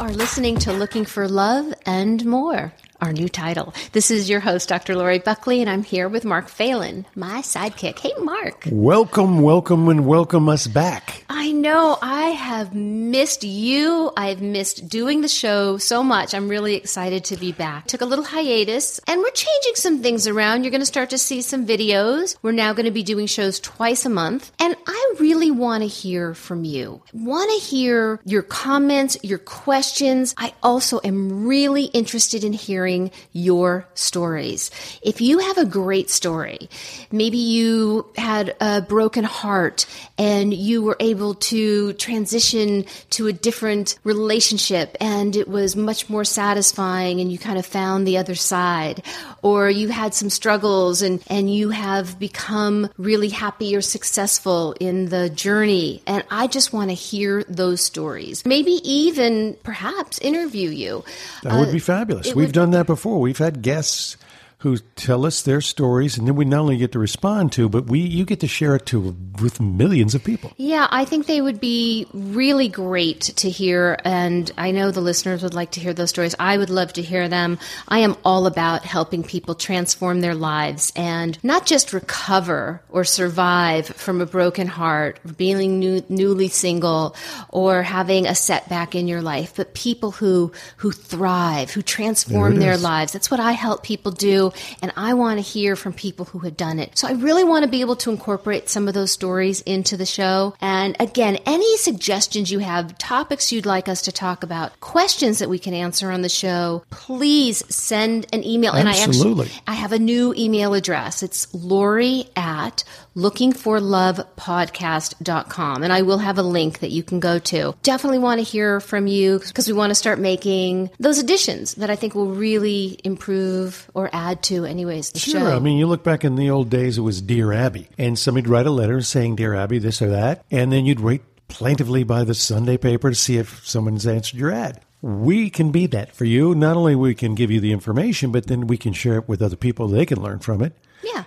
are listening to Looking for Love and More, our new title. This is your host, Dr. Lori Buckley, and I'm here with Mark Phelan, my sidekick. Hey, Mark. Welcome, welcome, and welcome us back. I know I have missed you. I've missed doing the show so much. I'm really excited to be back. Took a little hiatus, and we're changing some things around. You're going to start to see some videos. We're now going to be doing shows twice a month, and I really want to hear from you. Want to hear your comments, your questions. I also am really interested in hearing your stories. If you have a great story, maybe you had a broken heart and you were able to transition to a different relationship and it was much more satisfying and you kind of found the other side, or you had some struggles and, and you have become really happy or successful in the journey. And I just want to hear those stories. Maybe even perhaps interview you. That would uh, be fabulous. We've would- done that before. We've had guests who tell us their stories, and then we not only get to respond to, but we you get to share it to with millions of people. Yeah, I think they would be really great to hear. And I know the listeners would like to hear those stories. I would love to hear them. I am all about helping people transform their lives and not just recover or survive from a broken heart, being new, newly single, or having a setback in your life, but people who, who thrive, who transform their is. lives. That's what I help people do. And I want to hear from people who have done it. So I really want to be able to incorporate some of those stories into the show. And again, any suggestions you have, topics you'd like us to talk about, questions that we can answer on the show, please send an email. And I Absolutely. actually, I have a new email address. It's Lori at lookingforlovepodcast.com. And I will have a link that you can go to. Definitely want to hear from you because we want to start making those additions that I think will really improve or add to, anyways, the Sure. show. I mean, you look back in the old days, it was Dear Abby, and somebody'd write a letter saying, Dear Abby, this or that, and then you'd wait plaintively by the Sunday paper to see if someone's answered your ad. We can be that for you. Not only we can give you the information, but then we can share it with other people. They can learn from it. Yeah.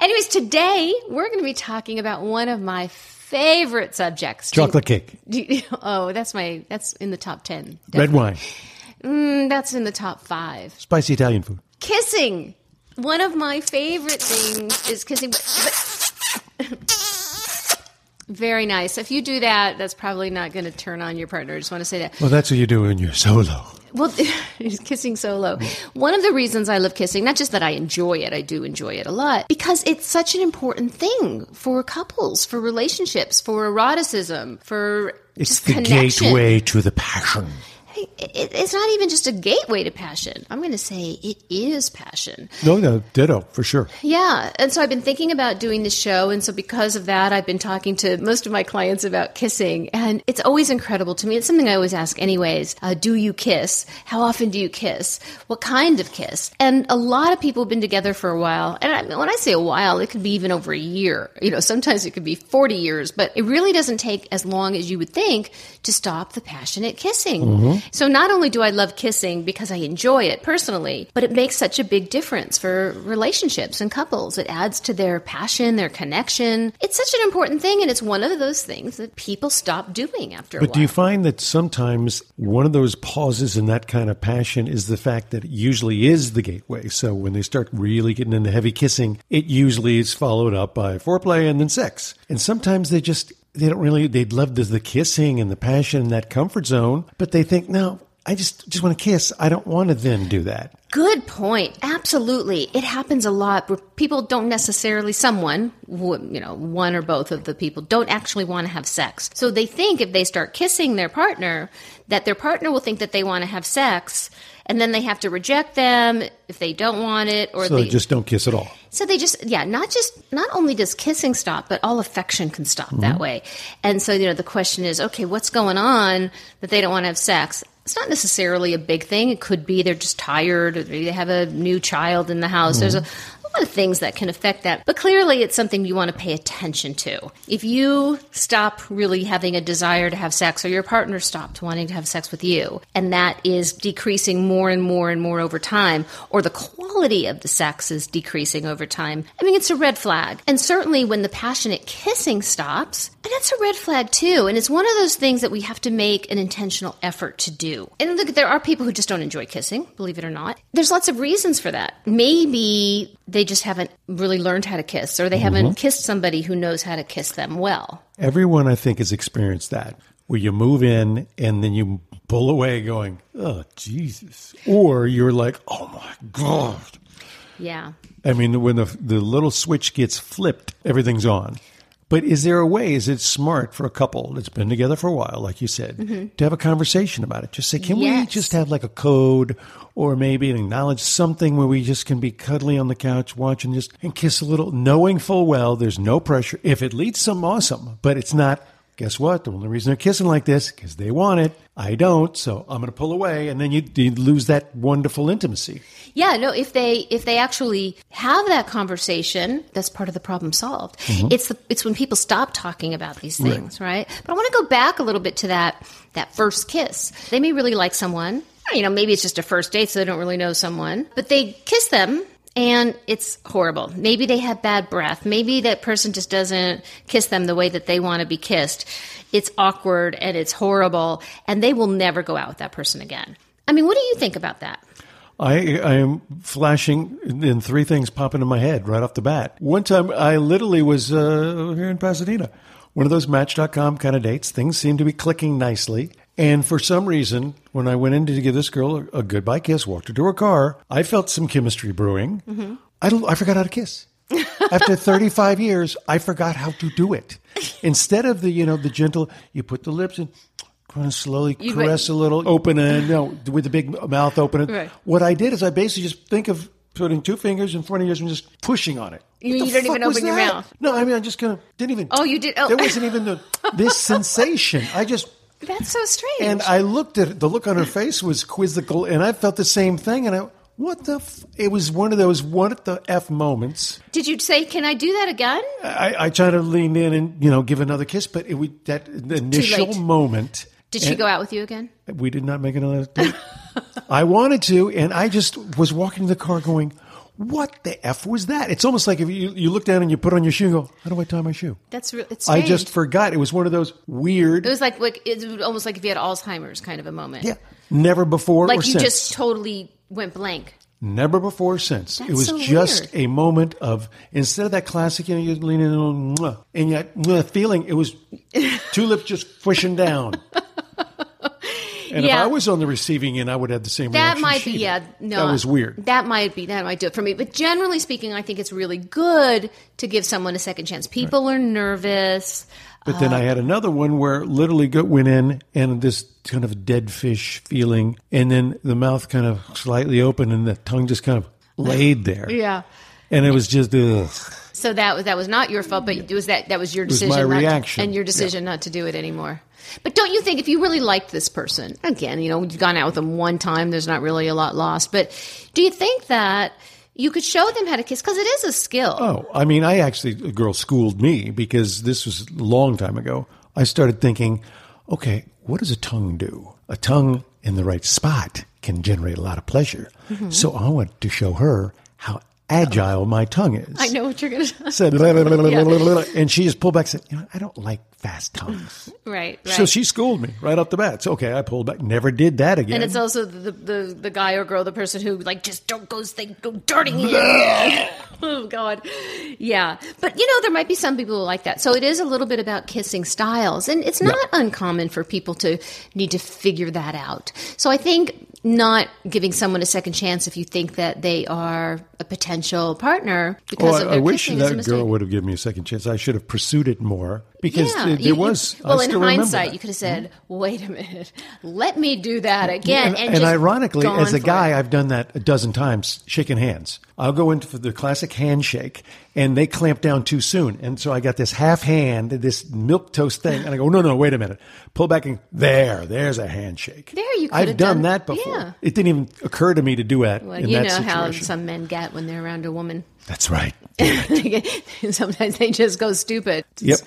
Anyways, today we're going to be talking about one of my favorite subjects. Chocolate cake, Oh, that's my, that's in the top 10. red wine, Mm, that's in the top five. spicy Italian food. Kissing. One of my favorite things is kissing. But, but very nice. If you do that, that's probably not going to turn on your partner. I just want to say that. Well, that's what you do when you're solo. Well, kissing solo. One of the reasons I love kissing, not just that I enjoy it, I do enjoy it a lot, because it's such an important thing for couples, for relationships, for eroticism, for It's the connection. gateway to the passion. It's not even just a gateway to passion. I'm going to say it is passion. No, no, ditto for sure. Yeah. And so I've been thinking about doing this show. And so because of that, I've been talking to most of my clients about kissing. And it's always incredible to me. It's something I always ask, anyways. Uh, do you kiss? How often do you kiss? What kind of kiss? And a lot of people have been together for a while. And I, when I say a while, it could be even over a year. You know, sometimes it could be 40 years, but it really doesn't take as long as you would think to stop the passionate kissing. So not only do I love kissing because I enjoy it personally, but it makes such a big difference for relationships and couples. It adds to their passion, their connection. It's such an important thing, and it's one of those things that people stop doing after a But do you find that sometimes one of those pauses in that kind of passion is the fact that it usually is the gateway? So when they start really getting into heavy kissing, it usually is followed up by foreplay and then sex. And sometimes they just, they don't really, they'd love the, the kissing and the passion and that comfort zone, but they think, no, I just, just want to kiss. I don't want to then do that. Good point. Absolutely. It happens a lot where people don't necessarily, someone, you know, one or both of the people don't actually want to have sex. So they think if they start kissing their partner, that their partner will think that they want to have sex, and then they have to reject them if they don't want it, or So they they just don't kiss at all. so they just, yeah, not just, not only does kissing stop, but all affection can stop that mm-hmm. way. And so, you know, the question is, okay, what's going on that they don't want to have sex? It's not necessarily a big thing. It could be they're just tired or they have a new child in the house. There's a, a lot of things that can affect that. But clearly, it's something you want to pay attention to. If you stop really having a desire to have sex, or your partner stopped wanting to have sex with you, and that is decreasing more and more and more over time, or the quality of the sex is decreasing over time, I mean, it's a red flag. And certainly when the passionate kissing stops, that's a red flag too. And it's one of those things that we have to make an intentional effort to do. And look, there are people who just don't enjoy kissing, believe it or not. There's lots of reasons for that. Maybe they just haven't really learned how to kiss or they haven't Mm-hmm. kissed somebody who knows how to kiss them well. Everyone, I think, has experienced that, where you move in and then you pull away going, oh, Jesus. Or you're like, oh my God. Yeah. I mean, when the, the little switch gets flipped, everything's on. But is there a way, is it smart for a couple that's been together for a while, like you said, mm-hmm. to have a conversation about it? Just say, can we just have like a code or maybe acknowledge something where we just can be cuddly on the couch, watching just and kiss a little, knowing full well there's no pressure. If it leads some awesome, but it's not. Guess what? The only reason they're kissing like this because they want it. I don't, so I'm going to pull away, and then you, you lose that wonderful intimacy. Yeah, no, if they if they actually have that conversation, that's part of the problem solved. Mm-hmm. It's the, it's when people stop talking about these things, right? But I want to go back a little bit to that that first kiss. They may really like someone. You know, maybe it's just a first date so they don't really know someone, but they kiss them and it's horrible. Maybe they have bad breath. Maybe that person just doesn't kiss them the way that they want to be kissed. It's awkward and it's horrible and they will never go out with that person again. I mean, what do you think about that? I, I am flashing in three things pop into my head right off the bat. One time I literally was uh, here in Pasadena, one of those Match.com kind of dates. Things seemed to be clicking nicely. And for some reason, when I went in to give this girl a, a goodbye kiss, walked her to her car, I felt some chemistry brewing. Mm-hmm. I, don't, I forgot how to kiss. After 35 years, I forgot how to do it. Instead of the, you know, the gentle, you put the lips in, kind of slowly You caress went- a little, open and no, with the big mouth open. Right. What I did is I basically just think of putting two fingers in front of yours and just pushing on it. You- you don't even open your mouth. No, I mean I just kind of didn't even. Oh, you did- oh. There wasn't even the, this sensation. I just That's so strange. and I looked at it, the look on her face was quizzical, and I felt the same thing. And I, what the? F-? It was one of those what the f moments. Did you say, "Can I do that again"? I, I tried to lean in and you know give another kiss, but it would that the initial moment. Did she go out with you again? We did not make another date. I wanted to, and I just was walking to the car going. What the f was that? It's almost like if you, you look down and you put on your shoe and go, how do I tie my shoe? That's re- it's I just forgot. It was one of those weird, It was like like it was almost like if you had Alzheimer's kind of a moment. yeah, never before or Like you since. just totally went blank. Never before or since. it was so just weird. a moment of instead of that classic, you know, you lean in and yet feeling it was two lips just pushing down. And if Yeah. I was on the receiving end, I would have the same reaction. That might be yeah. No, that was weird. That might be that might do it for me. But generally speaking, I think it's really good to give someone a second chance. People are nervous. But then I Uh, had another one where literally went in and this kind of dead fish feeling, and then the mouth kind of slightly open and the tongue just kind of laid there. Yeah. And it was just, ugh. So that was that was not your fault, but it was that that was your was decision, my not to- reaction. and your decision not to do it anymore. But don't you think if you really liked this person, again, you know, you've gone out with them one time, there's not really a lot lost. But do you think that you could show them how to kiss because it is a skill? Oh, I mean, I actually, a girl schooled me because this was a long time ago. I started thinking, okay, what does a tongue do? A tongue in the right spot can generate a lot of pleasure. Mm-hmm. So I wanted to show her how agile my tongue is. I know what you're going to. Said, "Blah, blah, blah, blah, blah, blah," and she just pulled back and said, you know, I don't like fast tongues. Right, right. So she schooled me right off the bat. So, okay, I pulled back. Never did that again. and it's also the, the the guy or girl, the person who like just don't goes they go darting oh God, yeah. But you know there might be some people who like that. So it is a little bit about kissing styles, and it's not uncommon for people to need to figure that out. So I think not giving someone a second chance if you think that they are a potential partner because Oh, of I, their I wish kissing a that girl would have given me a second chance. I should have pursued it more because Yeah, there, you- there you- was. I well, in hindsight, you could have said, mm-hmm. "Wait a minute, let me do that again." and, And, and just ironically, as a guy, it. I've done that a dozen times, shaking hands. I'll go into the classic handshake, and they clamp down too soon, and so I got this half hand, this milk toast thing, and I go, no, no, wait a minute, pull back and there, there's a handshake. There, you I've done, done- that before. yeah. It didn't even occur to me to do that Well, you that know how some men get when they're around a woman. That's right. Sometimes they just go stupid. Yep.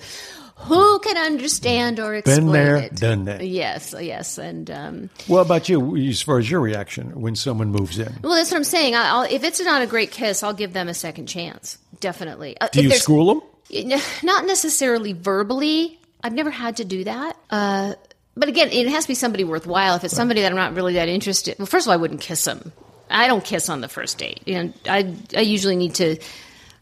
Who can understand or explain Been there, it? done that. Yes, yes, and um, What about you, as far as your reaction when someone moves in? well, that's what I'm saying. I'll, if it's not a great kiss, I'll give them a second chance. Definitely. Uh, Do if you school them? Not necessarily verbally. I've never had to do that. Uh, but again, it has to be somebody worthwhile. If it's somebody that I'm not really that interested, well, first of all, I wouldn't kiss them. I don't kiss on the first date. You know, I I usually need to.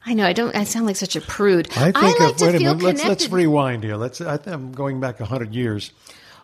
I know I don't. I sound like such a prude. I think like of, to wait a feel minute, let's, let's rewind here. Let's, I, I'm going back 100 years.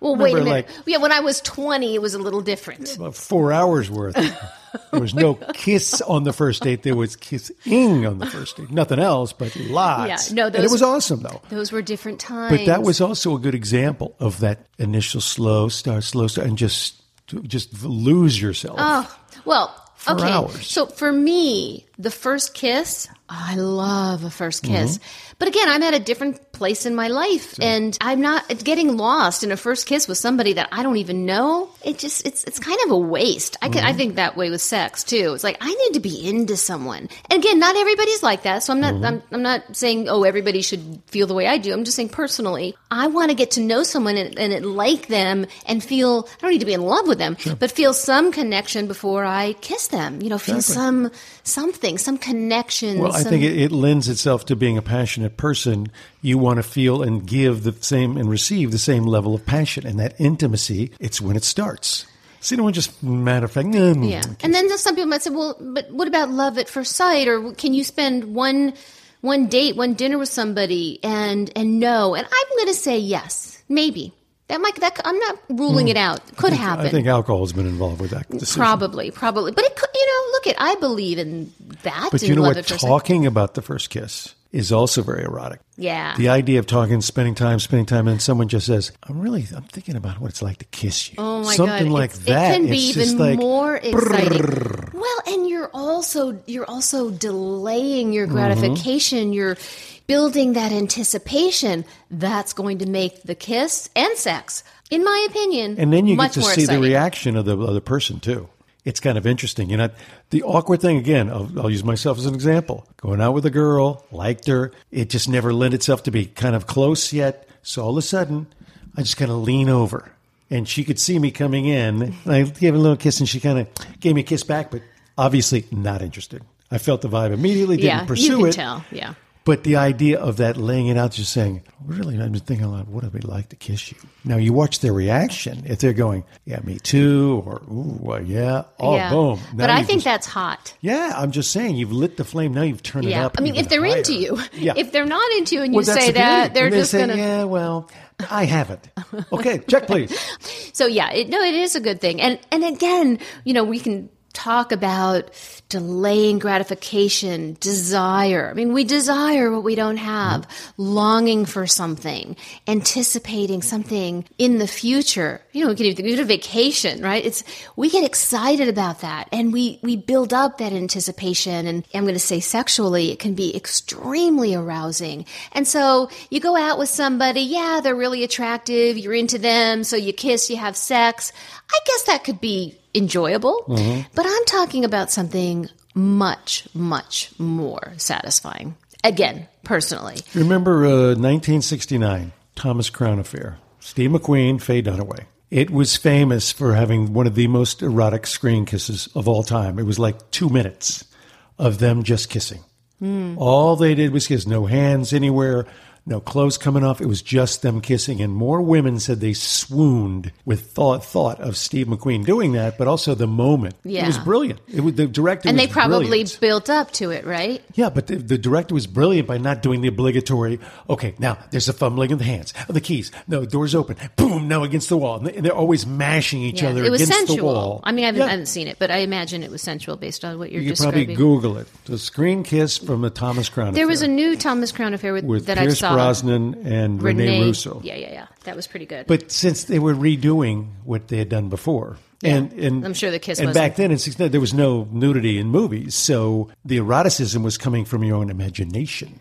well, wait a minute. like- yeah, when I was 20, it was a little different. About four hours worth. There was no kiss on the first date. There was kissing on the first date. Nothing else, but lots. Yeah, no, those, and it was awesome though. Those were different times. But that was also a good example of that initial slow start, slow start, and just just lose yourself. Oh, well, okay. hours. So for me, the first kiss, I love a first kiss. Mm-hmm. But again, I'm at a different place in my life and I'm not getting lost in a first kiss with somebody that I don't even know. It just it's it's kind of a waste. I Mm-hmm. I think that way with sex too. It's like I need to be into someone. And again, not everybody's like that. So I'm not Mm-hmm. I'm, I'm not saying oh everybody should feel the way I do. I'm just saying personally, I want to get to know someone and, and like them and feel I don't need to be in love with them, but feel some connection before I kiss them. You know, feel some something, some connection. Well, I think it, it lends itself to being a passionate person. You want to feel and give the same and receive the same level of passion, and that intimacy. It's when it starts. So you don't just matter of fact. mm, Yeah. And then some people might say, well, but what about love at first sight? Or can you spend one one date, one dinner with somebody and and no? And I'm going to say yes, maybe. That might that I'm not ruling it out. Could happen. Hmm. I think alcohol's been involved with that decision. probably, probably. But it could, you know, look at I believe in that. But you know what? Talking about the first kiss is also very erotic. Yeah. The idea of talking, spending time, spending time, and someone just says, "I'm really, I'm thinking about what it's like to kiss you." Oh my Something god! like It's- that. It can be It's just even like, more exciting. Well, and you're also you're also delaying your Mm-hmm. gratification. You're building that anticipation. That's going to make the kiss and sex, in my opinion, And then you get to see exciting. the reaction of the other person too. It's kind of interesting. You know, the awkward thing again. I'll, I'll use myself as an example. Going out with a girl, liked her. It just never lent itself to be kind of close yet. So all of a sudden, I just kind of lean over, and she could see me coming in. And I gave her a little kiss, and she kind of gave me a kiss back, but obviously not interested. I felt the vibe immediately. Didn't Yeah, pursue you can it. tell. Yeah. But the idea of that laying it out, just saying, really, I've been thinking a lot, what would it be like to kiss you? Now you watch their reaction. If they're going, yeah, me too, or, ooh, well, yeah, oh, yeah. boom. Now But I think just- that's hot. Yeah, I'm just saying, you've lit the flame. Now you've turned it up. I mean, if they're higher. into you, Yeah. if they're not into you and Well, you say that, they're they just going to. yeah, well, I haven't. Okay, check, please. So yeah, it, no, it is a good thing. And and again, you know, we can talk about delaying gratification, desire. I mean, we desire what we don't have, longing for something, anticipating something in the future. You know, we can even to vacation, right? It's we get excited about that and we we build up that anticipation and I'm going to say sexually, it can be extremely arousing. And so you go out with somebody, yeah, they're really attractive, you're into them, so you kiss, you have sex. I guess that could be enjoyable, but I'm talking about something much, much more satisfying. Again, personally. Remember uh, 1969, Thomas Crown Affair, Steve McQueen, Faye Dunaway. It was famous for having one of the most erotic screen kisses of all time. It was like two minutes of them just kissing. All they did was kiss, no hands anywhere, no clothes coming off. It was just them kissing. And more women said they swooned with thought thought of Steve McQueen doing that, but also the moment. It was brilliant. It was, the director And they probably brilliant. built up to it, right? Yeah, but the, the director was brilliant by not doing the obligatory. Okay, now there's a fumbling of the hands, of the keys. No, doors open. Boom! Now against the wall. And they- they're always mashing each other it was against the sensual. wall. I mean, I haven't, Yeah. I haven't seen it, but I imagine it was sensual based on what you're you describing. probably Google it. The screen kiss from the Thomas Crown there was a new Thomas Crown affair with, with that I saw. Brosnan and Rene, Russo. Yeah, yeah, yeah. That was pretty good. But since they were redoing what they had done before, and, and I'm sure the kiss And wasn't- back then in '69, there was no nudity in movies, so the eroticism was coming from your own imagination.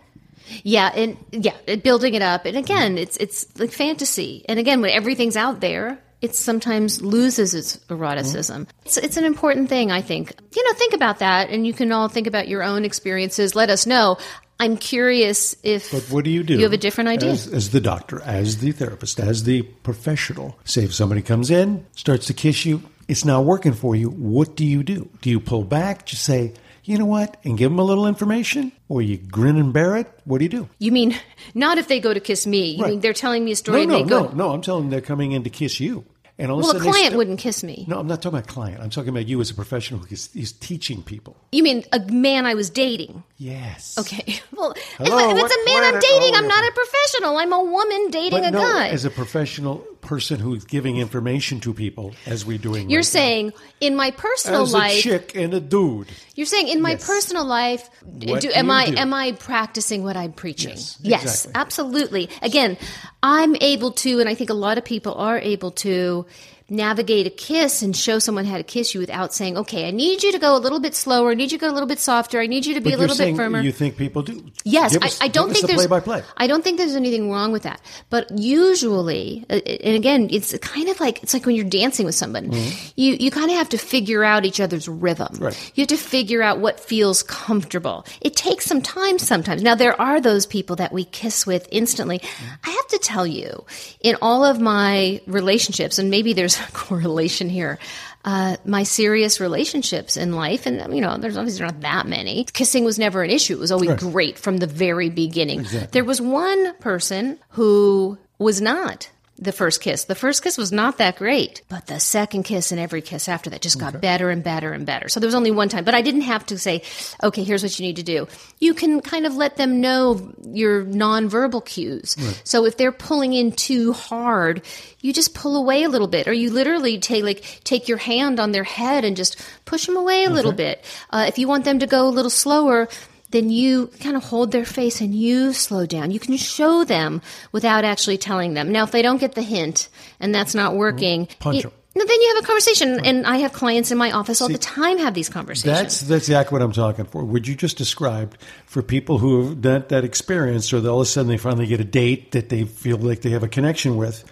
Yeah, and yeah, it- building it up, and again, it's it's like fantasy. And again, when everything's out there, it sometimes loses its eroticism. Mm-hmm. It's it's an important thing, I think. You know, think about that, and you can all think about your own experiences. Let us know. I'm curious if But what do you do? You have a different idea. As, as the doctor, as the therapist, as the professional. Say if somebody comes in, starts to kiss you, it's not working for you. What do you do? Do you pull back? Just say, you know what, and give them a little information? Or you grin and bear it? What do you do? You mean not if they go to kiss me? You Right. mean they're telling me a story No, and no, go, no, no. I'm telling them they're coming in to kiss you. And all well, a client st- wouldn't kiss me. No, I'm not talking about client. I'm talking about you as a professional who is, is teaching people. You mean a man I was dating? Yes. Okay. Well, if, Hello, if it's a man I'm dating, I'm not a professional. I'm a woman dating But a no, guy. as a professional person who's giving information to people, as we're doing You're right saying in my now. personal as life, a chick and a dude. You're saying in my Yes. personal life, do, am I do? am I practicing what I'm preaching? Yes, exactly. absolutely. Again, I'm able to, and I think a lot of people are able to navigate a kiss and show someone how to kiss you without saying, "Okay, I need you to go a little bit slower. I need you to go a little bit softer. I need you to be But a little bit firmer." You think people do? Yes, us- I, I don't think the there's play-by-play. I don't think there's anything wrong with that. But usually, uh, and again, it's kind of like it's like when you're dancing with someone, you you kind of have to figure out each other's rhythm. Mm-hmm. Right. You have to figure out what feels comfortable. It takes some time sometimes. Now there are those people that we kiss with instantly. Mm-hmm. I have to tell you, in all of my relationships, and maybe there's a correlation here. Uh, my serious relationships in life, and you know, there's obviously not that many. Kissing was never an issue. It was always Right. great from the very beginning. There was one person who was not the first kiss. The first kiss was not that great, but the second kiss and every kiss after that just got better and better and better. So there was only one time, but I didn't have to say, okay, here's what you need to do. You can kind of let them know your nonverbal cues. So if they're pulling in too hard, you just pull away a little bit, or you literally take like take your hand on their head and just push them away a little bit. Uh, if you want them to go a little slower, then you kind of hold their face and you slow down. You can show them without actually telling them. Now, if they don't get the hint and that's not mm-hmm. working, Punch you- 'em. no, then you have a conversation. And I have clients in my office all the time have these conversations. That's that's exactly what I'm talking for. Would you just described for people who have that that experience, or all of a sudden they finally get a date that they feel like they have a connection with.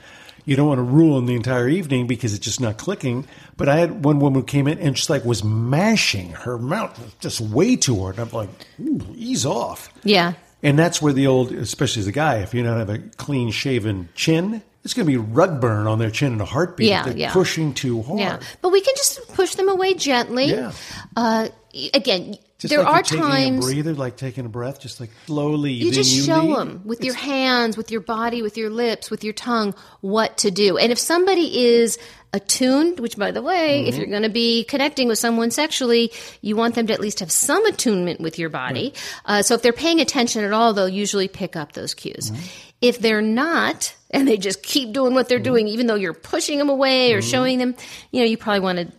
You don't want to ruin the entire evening because it's just not clicking. But I had one woman who came in and just like was mashing her mouth just way too hard. I'm like, Ooh, ease off. yeah. And that's where the old, especially as a guy, if you don't have a clean shaven chin, it's going to be rug burn on their chin in a heartbeat. Yeah, they're yeah. pushing too hard. Yeah. But we can just push them away gently. Yeah. Uh, again, Just there like are times. breather, like taking a breath, just like slowly. you just show them with your hands, with your body, with your lips, with your tongue what to do. And if somebody is attuned, which by the way, Mm-hmm. if you're going to be connecting with someone sexually, you want them to at least have some attunement with your body. Uh, so if they're paying attention at all, they'll usually pick up those cues. Mm-hmm. If they're not, and they just keep doing what they're doing, even though you're pushing them away or showing them, you know, you probably want to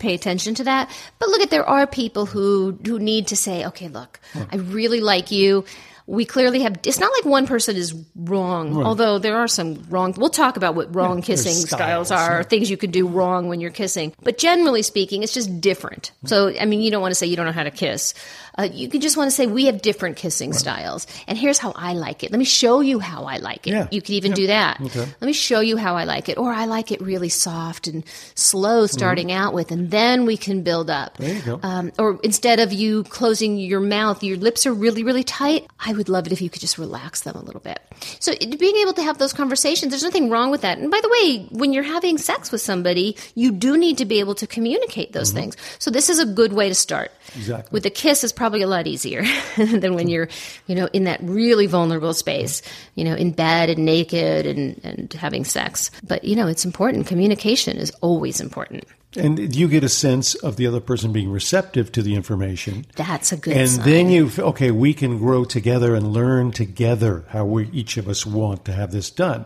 pay attention to that. But look at there are people who who need to say, okay, look, I really like you. We clearly have. It's not like one person is wrong, although there are some wrong. We'll talk about what wrong there's kissing styles, styles, are, yeah. things you could do wrong when you're kissing. But generally speaking, it's just different. Hmm. So, I mean, you don't want to say you don't know how to kiss. Uh, you can just want to say we have different kissing styles, and here's how I like it. Let me show you how I like it. Yeah. You could even do that. Let me show you how I like it, or I like it really soft and slow starting out with, and then we can build up. Mm-hmm. There you go. Um, or instead of you closing your mouth, your lips are really, really tight. I would love it if you could just relax them a little bit. So it- being able to have those conversations, there's nothing wrong with that. And by the way, when you're having sex with somebody, you do need to be able to communicate those things. So this is a good way to start. Exactly. With a kiss is probably a lot easier than when you're, you know, in that really vulnerable space, you know, in bed and naked and, and having sex. But, you know, it's important. Communication is always important. And you get a sense of the other person being receptive to the information. That's a good And sign. then you, okay, we can grow together and learn together how we each of us want to have this done.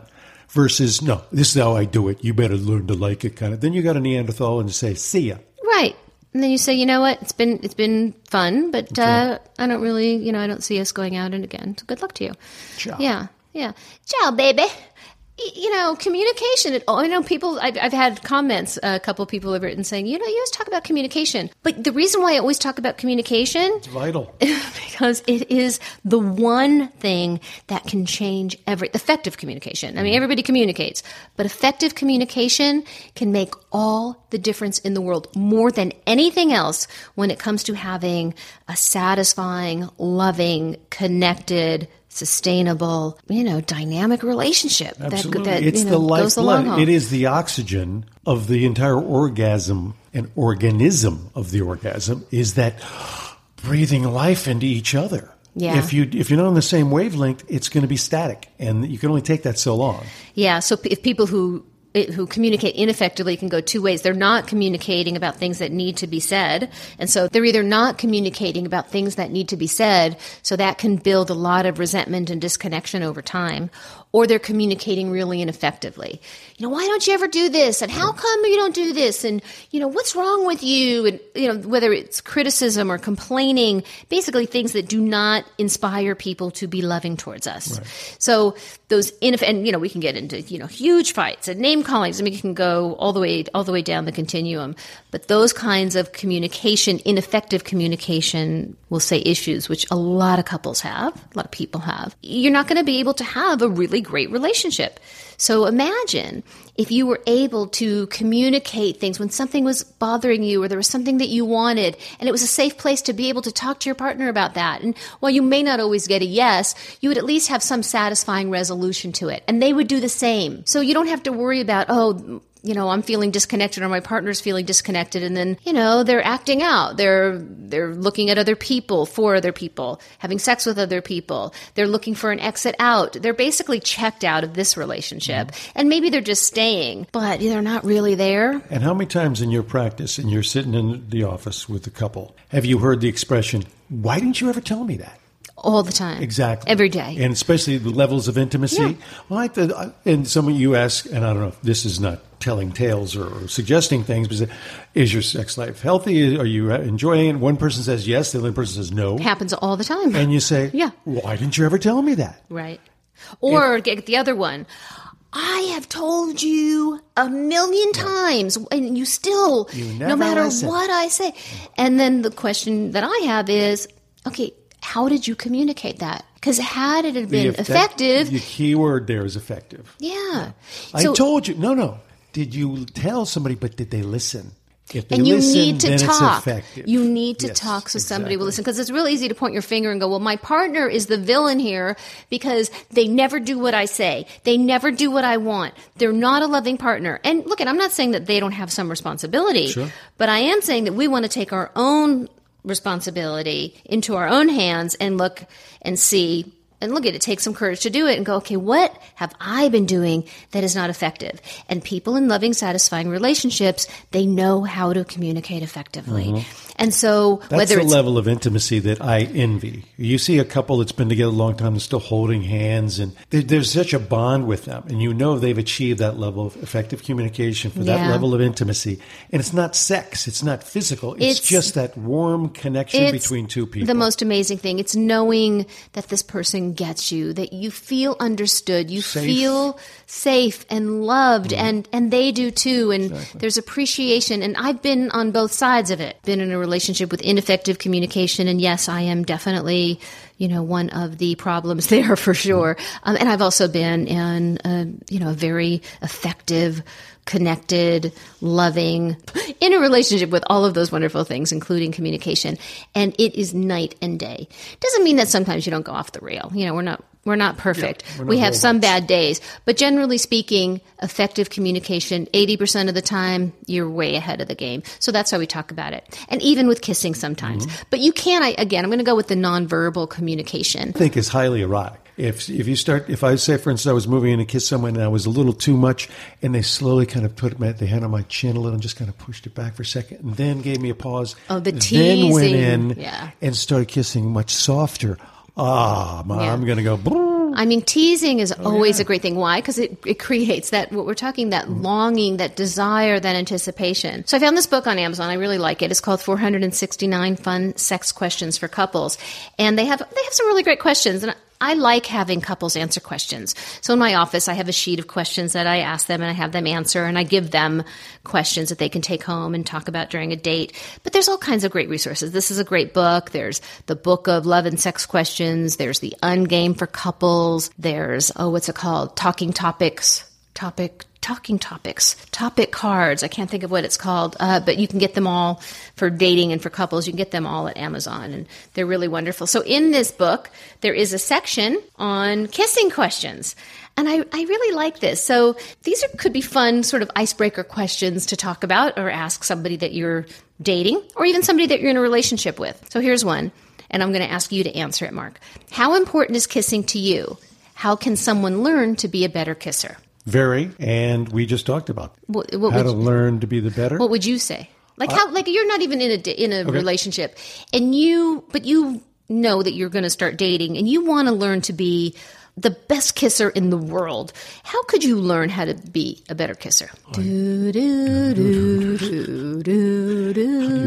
Versus, no, this is how I do it. You better learn to like it, kind of. Then you got a Neanderthal and say, see ya. Right. And then you say, you know what, it's been it's been fun, but uh, I don't really, you know, I don't see us going out and again. So good luck to you. Ciao. Yeah, yeah. Ciao, baby. You know, communication. Oh, I know people. I've, I've, had comments. A couple people have written saying, you know, you always talk about communication, but the reason why I always talk about communication, it's vital, because it is the one thing that can change every effective communication. I mean, mm-hmm. everybody communicates, but effective communication can make all the difference in the world more than anything else when it comes to having a satisfying, loving, connected sustainable, you know, dynamic relationship. Absolutely. That, that, it's you know, the lifeblood. It is the oxygen of the entire orgasm and organism of the orgasm is that breathing life into each other. Yeah. If you if you're not on the same wavelength, it's going to be static, and you can only take that so long. Yeah. So if people who who communicate ineffectively can go two ways. They're not communicating about things that need to be said. And so they're either not communicating about things that need to be said, so that can build a lot of resentment and disconnection over time, or they're communicating really ineffectively. You know, why don't you ever do this? And how come you don't do this? And, you know, what's wrong with you? And, you know, whether it's criticism or complaining, basically things that do not inspire people to be loving towards us. Right. So those, ineff- and, you know, we can get into, you know, huge fights and name callings. I mean, you can go all the way, all the way down the continuum. But those kinds of communication, ineffective communication, we'll say issues, which a lot of couples have, a lot of people have, you're not going to be able to have a really great relationship. So imagine if you were able to communicate things when something was bothering you or there was something that you wanted and it was a safe place to be able to talk to your partner about that. And while you may not always get a yes, you would at least have some satisfying resolution to it. And they would do the same. So you don't have to worry about, oh, you know, I'm feeling disconnected or my partner's feeling disconnected and then, you know, they're acting out. They're they're looking at other people, for other people, having sex with other people. They're looking for an exit out. They're basically checked out of this relationship. Mm-hmm. And maybe they're just staying, but they're not really there. And how many times in your practice and you're sitting in the office with a couple, have you heard the expression, "Why didn't you ever tell me that?" all the time. Exactly. Every day. And especially the levels of intimacy. Yeah. Well, I, and some of you ask, and I don't know if this is not telling tales or, or suggesting things, but is your sex life healthy? Are you enjoying it? One person says yes, the other person says no. It happens all the time. And you say, yeah. why didn't you ever tell me that? Right. Or and, get the other one. I have told you a million times, and you still, you no matter listen. what I say. And then the question that I have is, okay, how did you communicate that? Because had it been the effective, the key word there is effective. Yeah, I so, told you. No, no. Did you tell somebody? But did they listen? If they and you listen, need to talk. You need to yes, talk so exactly. somebody will listen because it's really easy to point your finger and go, "Well, my partner is the villain here because they never do what I say. They never do what I want. They're not a loving partner." And look, and I'm not saying that they don't have some responsibility, Sure. but I am saying that we want to take our own responsibility into our own hands and look and see and look at it take some courage to do it and go okay what have i been doing that is not effective? And people in loving satisfying relationships they know how to communicate effectively mm-hmm. And so That's whether the level of intimacy that I envy. You see a couple that's been together a long time and still holding hands, and there, there's such a bond with them, and you know they've achieved that level of effective communication for that Yeah. level of intimacy. And it's not sex, it's not physical, it's, It's- just that warm connection between two people. The most amazing thing. It's knowing that this person gets you, that you feel understood, you Safe. feel safe and loved, Mm-hmm. and and they do too. And there's appreciation. And I've been on both sides of it. Been in a relationship with ineffective communication, and yes, I am definitely. You know, one of the problems there for sure. Um, and I've also been in, a, you know, a very effective, connected, loving, in a relationship with all of those wonderful things, including communication. And it is night and day. Doesn't mean that sometimes you don't go off the rail. You know, we're not we're not perfect. we're not we have some bad days, but generally speaking, effective communication, 80% of the time, you're way ahead of the game. So that's how we talk about it. And even with kissing sometimes. Mm-hmm. But you can, I, again, I'm going to go with the nonverbal communication. I think is highly erotic. If if you start, if I say, for instance, I was moving in to kiss someone and I was a little too much, and they slowly kind of put my, their hand on my chin a little and just kind of pushed it back for a second, and then gave me a pause. Oh, the teasing. Then went in Yeah. and started kissing much softer. Ah, my, Yeah. I'm going to go. I mean, teasing is always Oh, yeah. a great thing. Why? Because it, it creates that, what we're talking, that Mm-hmm. longing, that desire, that anticipation. So I found this book on Amazon. I really like it. It's called 469 Fun Sex Questions for Couples. And they have, they have some really great questions. And I like having couples answer questions. So in my office, I have a sheet of questions that I ask them and I have them answer and I give them questions that they can take home and talk about during a date. But there's all kinds of great resources. This is a great book. There's the book of love and sex questions. There's the Ungame for couples. There's, oh, what's it called? Talking topics. Topic talking topics, topic cards. I can't think of what it's called, uh, but you can get them all for dating and for couples. You can get them all at Amazon, and they're really wonderful. So, in this book, there is a section on kissing questions. And I, I really like this. So these are, could be fun sort of icebreaker questions to talk about or ask somebody that you're dating or even somebody that you're in a relationship with. So here's one, and I'm going to ask you to answer it, Mark. How important is kissing to you? How can someone learn to be a better kisser? Very, and we just talked about What, what how to you- learn to be the better. What would you say? Like how? Like you're not even in a in a relationship, and you, but you know that you're going to start dating, and you want to learn to be the best kisser in the world. How could you learn how to be a better kisser? Do, do.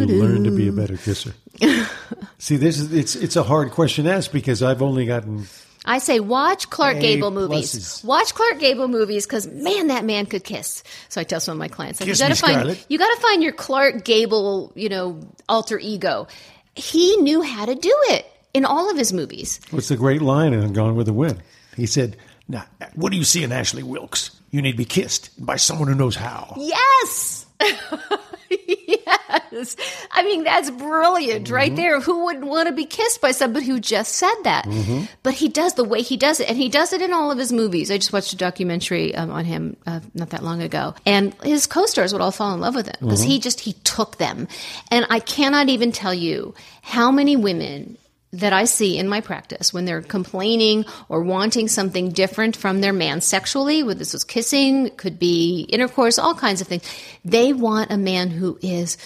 you learn to be a better kisser. See, this is it's it's a hard question to ask because I've only gotten I say watch Clark A Gable movies. pluses. Watch Clark Gable movies because man, that man could kiss. So I tell some of my clients, like, Kiss you got to find Scarlett. you got to find your Clark Gable, you know, alter ego. He knew how to do it in all of his movies. what's the great line in Gone with the Wind. He said, "Now, what do you see in Ashley Wilkes? You need to be kissed by someone who knows how." Yes. yes. I mean, that's brilliant right there. Who wouldn't want to be kissed by somebody who just said that? But he does the way he does it, and he does it in all of his movies. I just watched a documentary um, on him uh, not that long ago, and his co-stars would all fall in love with him because he just he took them. And I cannot even tell you how many women that I see in my practice when they're complaining or wanting something different from their man sexually, whether this was kissing, could be intercourse, all kinds of things. They want a man who is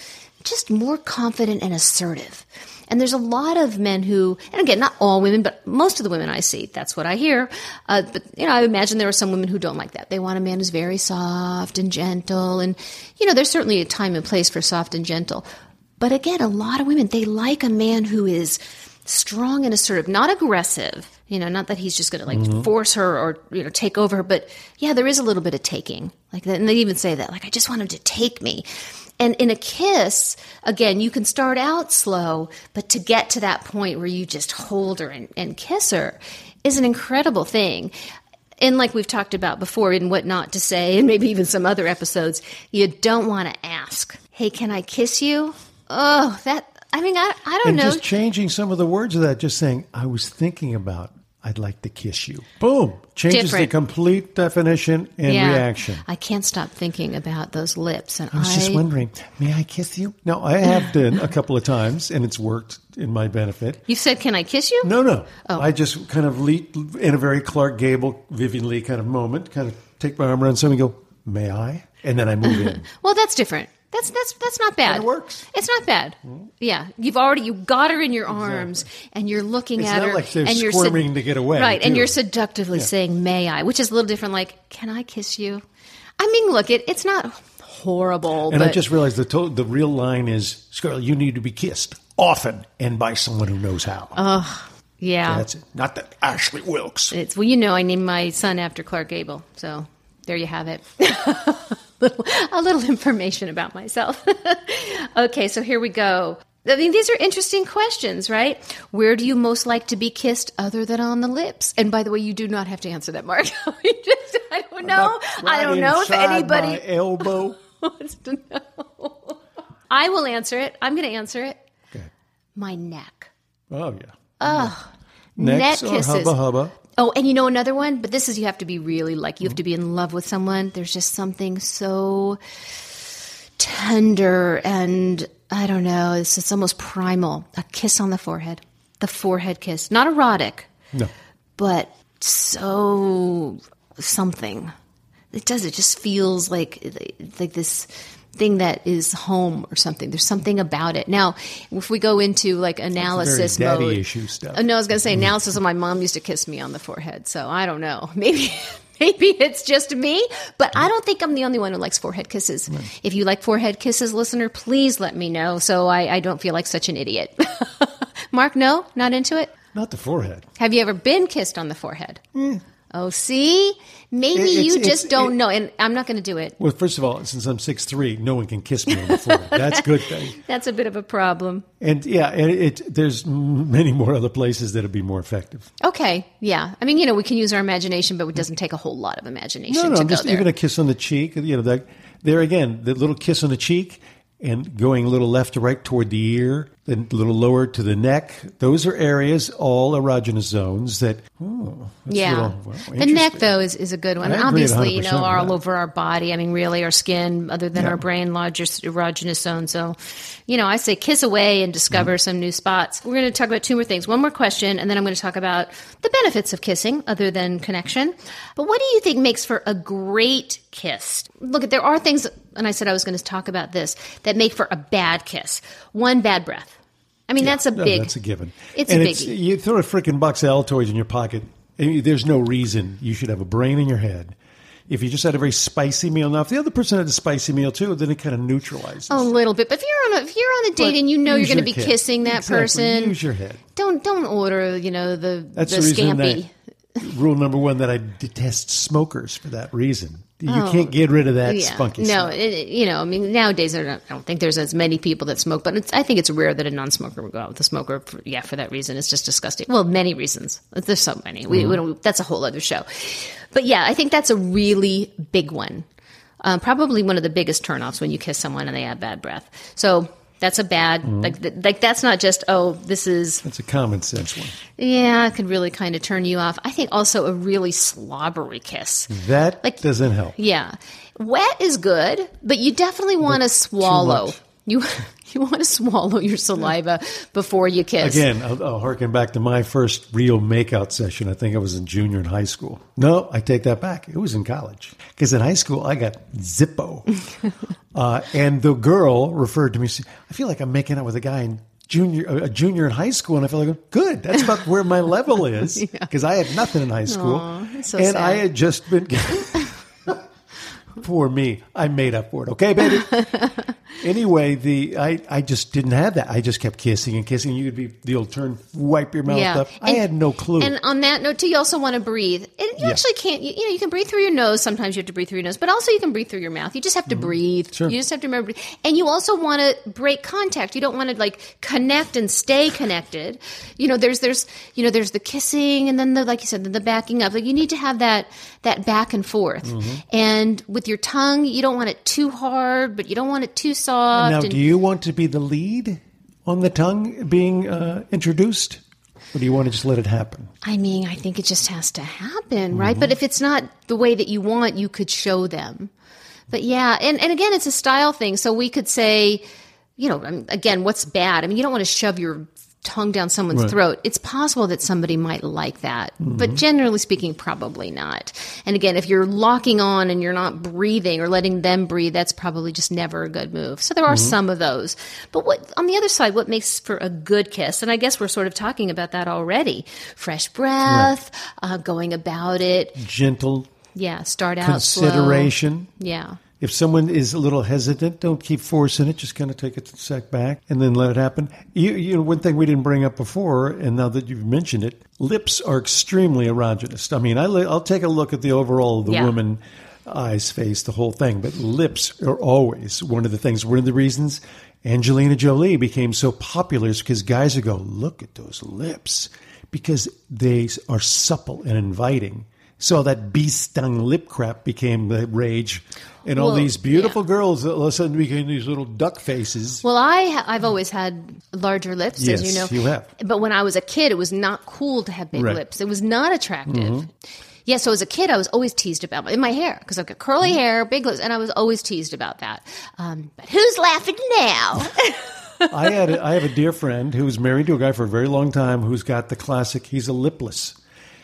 just more confident and assertive. And there's a lot of men who, and again, not all women, but most of the women I see, that's what I hear. Uh, but, you know, I imagine there are some women who don't like that. They want a man who's very soft and gentle. And, you know, there's certainly a time and place for soft and gentle. But again, a lot of women, they like a man who is strong and assertive, not aggressive. You know, not that he's just going to like mm-hmm. force her or you know take over but yeah, there is a little bit of taking. Like that, and they even say that, like I just want him to take me. And in a kiss, again, you can start out slow, but to get to that point where you just hold her and, and kiss her is an incredible thing. And like we've talked about before in what not to say, and maybe even some other episodes, you don't want to ask, "Hey, can I kiss you?" Oh, that I mean, I I don't and know. just changing some of the words of that, just saying, I was thinking about, I'd like to kiss you. Boom. Changes Different. the complete definition and reaction. I can't stop thinking about those lips, and I was just wondering, may I kiss you? No, I have done a couple of times, and it's worked in my benefit. You said, "Can I kiss you?" No, no. Oh. I just kind of leap in a very Clark Gable, Vivien Leigh kind of moment, kind of take my arm around someone and go, may I? And then I move in. Well, that's different. That's that's that's not bad. And it works. It's not bad. Yeah, you've already you got her in your arms, and you're looking It's at her, like and you're squirming to get away, right? And you're seductively saying, "May I?" Which is a little different. Like, "Can I kiss you?" I mean, look, it it's not horrible, And but I just realized the, to- the real line is, Scarlett, you need to be kissed often and by someone who knows how. Oh. yeah, That's it. Not that Ashley Wilkes. It's well, you know, I named my son after Clark Gable, so there you have it. little, a little information about myself. okay, so here we go. I mean, these are interesting questions, right? Where do you most like to be kissed other than on the lips? And by the way, you do not have to answer that, Mark. Just, I don't know. I don't know if anybody elbow. wants to know. I will answer it. I'm going to answer it. Okay. My neck. Oh yeah. Oh, neck or kisses. hubba hubba. Oh, and you know another one, but this is you have to be really like you have mm-hmm. to be in love with someone. There's just something so tender and I don't know, it's it's almost primal. A kiss on the forehead. The forehead kiss. Not erotic, No. but so something. It does. It just feels like like this thing that is home or something. There's something about it. Now, if we go into like analysis daddy mode, issue stuff. Oh, no, I was going to say mm-hmm. analysis. of my mom used to kiss me on the forehead, so I don't know. Maybe. Maybe it's just me, but I don't think I'm the only one who likes forehead kisses. If you like forehead kisses, listener, please let me know so I, I don't feel like such an idiot. Mark, no, not into it. Not the forehead. Have you ever been kissed on the forehead? Eh. Oh, see? Maybe It- you it's- just it's- don't it- know. And I'm not going to do it. Well, first of all, since I'm 6'3", no one can kiss me on the floor. That's a good thing. That's a bit of a problem. And yeah, and it, there's many more other places that'll be more effective. Okay, yeah. I mean, you know, we can use our imagination, but it doesn't take a whole lot of imagination No, no, to I'm just there. even a kiss on the cheek. You know, that there again, the little kiss on the cheek and going a little left to right toward the ear, then a little lower to the neck. Those are areas, all erogenous zones that. Oh, yeah. little- wow, the neck, though, is, is a good one. I Obviously, you know, with all over our body. I mean, really, our skin, other than Yeah. our brain, larger erogenous zone. So, you know, I say kiss away and discover Mm-hmm. some new spots. We're going to talk about two more things. One more question, and then I'm going to talk about the benefits of kissing other than connection. But what do you think makes for a great kiss? Look, there are things, and I said I was going to talk about this, that make for a bad kiss. One, bad breath. I mean, that's a No, big. that's a given. It's and a it's, biggie. you throw a freaking box of Altoids in your pocket. and There's no reason you should have a brain in your head. If you just had a very spicy meal, now if the other person had a spicy meal too, then it kind of neutralizes. A little bit, but if you're on a if you're on a date But and you know you're going to be head. kissing that Exactly. person, Use your head. don't don't order you know the That's the, the, reason scampi. that rule number one that I detest smokers for that reason. You can't get rid of that Oh, yeah, spunky no, smell. it, it- you know, I mean, nowadays I don't, I don't think there's as many people that smoke, but it's, I think it's rare that a non-smoker would go out with a smoker. For, yeah, for that reason, it's just disgusting. Well, many reasons. There's so many. We, Mm-hmm. we don't. That's a whole other show. But yeah, I think that's a really big one. Um, probably one of the biggest turnoffs when you kiss someone and they have bad breath. So that's a bad Mm-hmm. like th- like that's not just oh this is That's a common sense one. yeah it could really kind of turn you off. I think also a really slobbery kiss. That Like- doesn't help. Yeah. Wet is good, but you definitely want to swallow. You you want to swallow your saliva before you kiss. Again, I'll, I'll harken back to my first real makeout session. I think I was in junior in high school. No, I take that back. It was in college. Because in high school, I got Zippo. uh, and the girl referred to me, I feel like I'm making out with a guy in junior, a junior in high school. And I felt like, good, that's about where my level is. Because I had nothing in high school. Aw, that's so and sad. I had just been. Poor me. I made up for it. Okay, baby. Anyway, the I, I just didn't have that. I just kept kissing and kissing. You'd be the old turn, wipe your mouth Yeah. up. I And- had no clue. And on that note, too, you also want to breathe. And you Yeah. actually can't, you, you know, you can breathe through your nose. Sometimes you have to breathe through your nose, but also you can breathe through your mouth. You just have to breathe. Mm-hmm. Sure. You just have to remember. And you also want to break contact. You don't want to like connect and stay connected. You know, there's, there's, you know, there's the kissing and then the, like you said, the, the backing up. Like you need to have that, that back and forth. Mm-hmm. And with your tongue, you don't want it too hard, but you don't want it too soft. now, and- do you want to be the lead on the tongue being uh, introduced, or do you want to just let it happen? I mean, I think it just has to happen, right? Mm-hmm. But if it's not the way that you want, you could show them. But yeah, and, and again, it's a style thing. So we could say, you know, um, again, what's bad? I mean, you don't want to shove your tongue down someone's Right. throat. It's possible that somebody might like that, but generally speaking, probably not. And again, if you're locking on and you're not breathing or letting them breathe, that's probably just never a good move. So there are some of those. But what on the other side, what makes for a good kiss? And I guess we're sort of talking about that already. Fresh breath, uh, going about it. Gentle Yeah, start out slow. consideration. Yeah. If someone is a little hesitant, don't keep forcing it. Just kind of take a sec back and then let it happen. You, you know, one thing we didn't bring up before, and now that you've mentioned it, lips are extremely erogenous. I mean, I, I'll take a look at the overall of the Yeah. woman, eyes, face, the whole thing, but lips are always one of the things. One of the reasons Angelina Jolie became so popular is because guys would go, look at those lips, because they are supple and inviting. So that bee stung lip crap became the rage. And all these beautiful girls all of a sudden became these little duck faces. Well, I ha- I've always had larger lips, as Yes, you know. you have. But when I was a kid, it was not cool to have big Right. Mm-hmm. lips. It was not attractive. Yeah, so as a kid, I was always teased about in my hair because I've got curly Mm-hmm. hair, big lips, and I was always teased about that. Um, but who's laughing now? I had a, I have a dear friend who was married to a guy for a very long time who's got the classic. He's a lipless.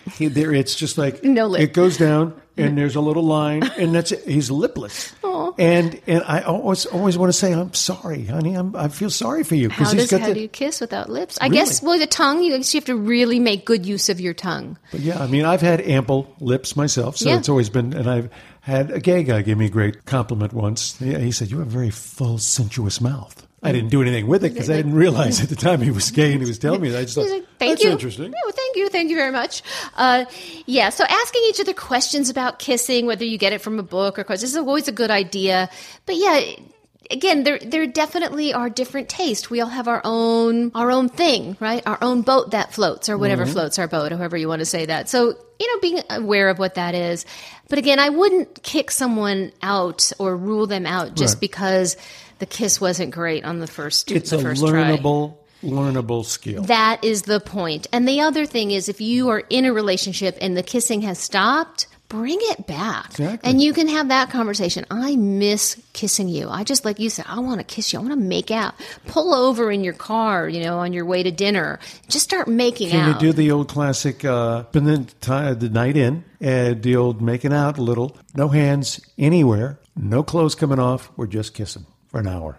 He, there, it's just like No lip. It goes down, and there's a little line, and that's it. He's lipless. And and I always always want to say, I'm sorry, honey. I'm, I feel sorry for you how does how the. do you kiss without lips? I Really? guess well, the tongue. You, you have to really make good use of your tongue. But yeah, I mean, I've had ample lips myself, so Yeah. it's always been. And I've had a gay guy give me a great compliment once. He said, "You have a very full, sensuous mouth." I didn't do anything with it because I didn't realize at the time he was gay and he was telling me that. I just thought, like, thank that's you. interesting. Well, thank you. Thank you very much. Uh, yeah, so asking each other questions about kissing, whether you get it from a book or questions, is always a good idea. But yeah, again, there there definitely are different tastes. We all have our own our own thing, right? Our own boat that floats, or whatever Mm-hmm. floats our boat, however you want to say that. So you know, being aware of what that is. But again, I wouldn't kick someone out or rule them out just Right. because the kiss wasn't great on the first. It's the a first try. learnable, learnable skill. That is the point. And the other thing is if you are in a relationship and the kissing has stopped, bring it back. Exactly. And you can have that conversation. I miss kissing you. I just like you said, I want to kiss you. I want to make out. Pull over in your car, you know, on your way to dinner. Just start making Can out. you do the old classic, uh, the, the night in, and the old making out a little, no hands anywhere, no clothes coming off, we're just kissing for an hour.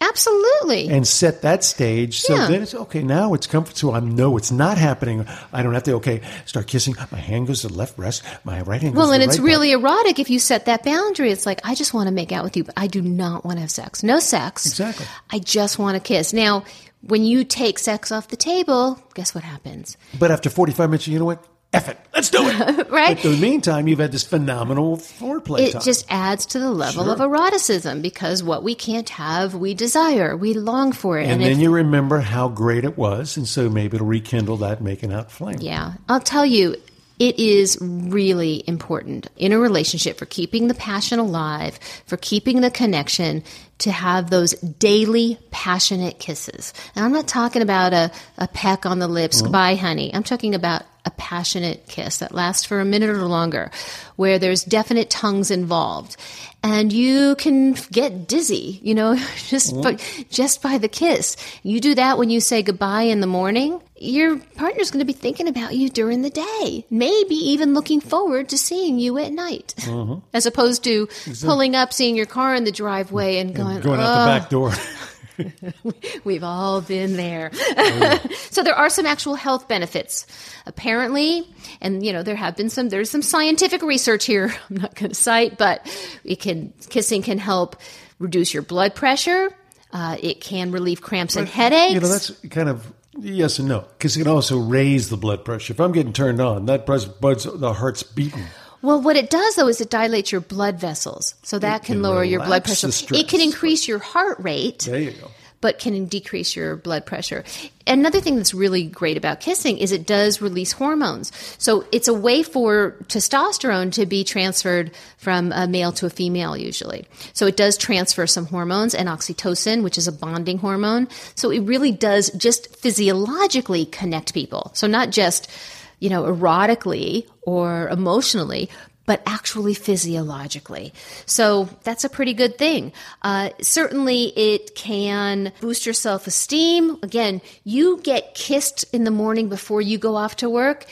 Absolutely. And set that stage so Yeah. then it's okay. Now it's comfort. So I know it's not happening. I don't have to, okay, start kissing. My hand goes to the left breast, my right hand goes well, and the it's right really erotic if you set that boundary. It's like, I just want to make out with you, but I do not want to have sex. No sex. Exactly. I just want to kiss. Now, when you take sex off the table, guess what happens? But after 45 minutes, you know what? It. Let's do it. Right? But in the meantime, you've had this phenomenal foreplay It time. just adds to the level of eroticism because what we can't have, we desire, we long for it. and if- then you remember how great it was. And so maybe it'll rekindle that making out flame. Yeah, I'll tell you, it is really important in a relationship for keeping the passion alive, for keeping the connection, to have those daily passionate kisses. And I'm not talking about a, a peck on the lips, mm-hmm. goodbye, honey. I'm talking about a passionate kiss that lasts for a minute or longer, where there's definite tongues involved. And you can get dizzy, you know, just by, just by the kiss. You do that when you say goodbye in the morning. Your partner's going to be thinking about you during the day, maybe even looking forward to seeing you at night, mm-hmm. as opposed to pulling up, seeing your car in the driveway, and going, Going out "Oh, the back door. We've all been there. so there are some actual health benefits, apparently, and you know there have been some. There's some scientific research here. I'm not going to cite, but it can kissing can help reduce your blood pressure. Uh, it can relieve cramps and headaches. You know, that's kind of yes and no because it can also raise the blood pressure. If I'm getting turned on, that blood, blood's, the heart's beating. Well, what it does though is it dilates your blood vessels, so that can, can lower your blood pressure. It can increase your heart rate. There you go. but can decrease your blood pressure. Another thing that's really great about kissing is it does release hormones. So it's a way for testosterone to be transferred from a male to a female usually. So it does transfer some hormones and oxytocin, which is a bonding hormone. So it really does just physiologically connect people. So not just, you know, erotically or emotionally, but actually physiologically. So that's a pretty good thing. Uh, certainly, it can boost your self esteem. Again, you get kissed in the morning before you go off to work.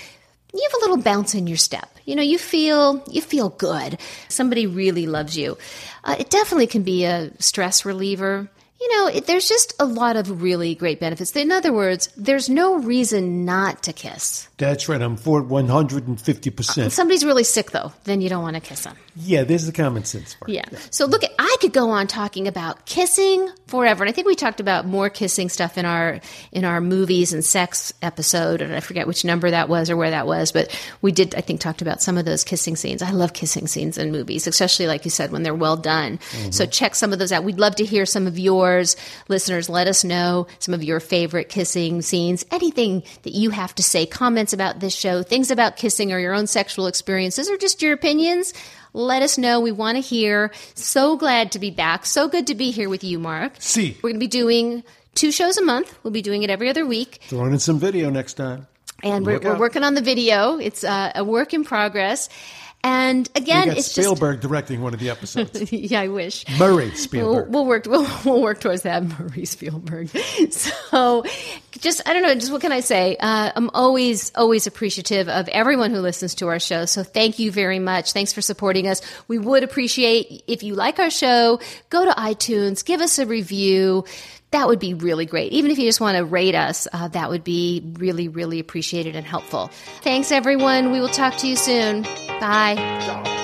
You have a little bounce in your step. You know, you feel you feel good. Somebody really loves you. Uh, it definitely can be a stress reliever. You know, it, there's just a lot of really great benefits. In other words, there's no reason not to kiss. That's right. I'm for 150%. If uh, somebody's really sick, though, then you don't want to kiss them. Yeah, there's the common sense part. Yeah. So look, at, I could go on talking about kissing forever, and I think we talked about more kissing stuff in our in our movies and sex episode, and I forget which number that was or where that was, but we did. I think talked about some of those kissing scenes. I love kissing scenes in movies, especially like you said when they're well done. Mm-hmm. So check some of those out. We'd love to hear some of listeners. Let us know some of your favorite kissing scenes. Anything that you have to say, comments about this show, things about kissing or your own sexual experiences, or just your opinions let us know. We want to hear. So glad to be back. So good to be here with you, Mark. See, We're going to be doing two shows a month. We'll be doing it every other week. throwing in some video next time. And we're, we're working on the video. It's uh, a work in progress. And again, it's Spielberg directing one of the episodes. yeah, I wish. Murray We'll, Spielberg. we'll work. We'll, we'll work towards that, Marie Spielberg. So, just I don't know. Just what can I say? Uh, I'm always always appreciative of everyone who listens to our show. So thank you very much. Thanks for supporting us. We would appreciate if you like our show. Go to iTunes, give us a review. That would be really great. Even if you just want to rate us, uh, that would be really, really appreciated and helpful. Thanks, everyone. We will talk to you soon. Bye.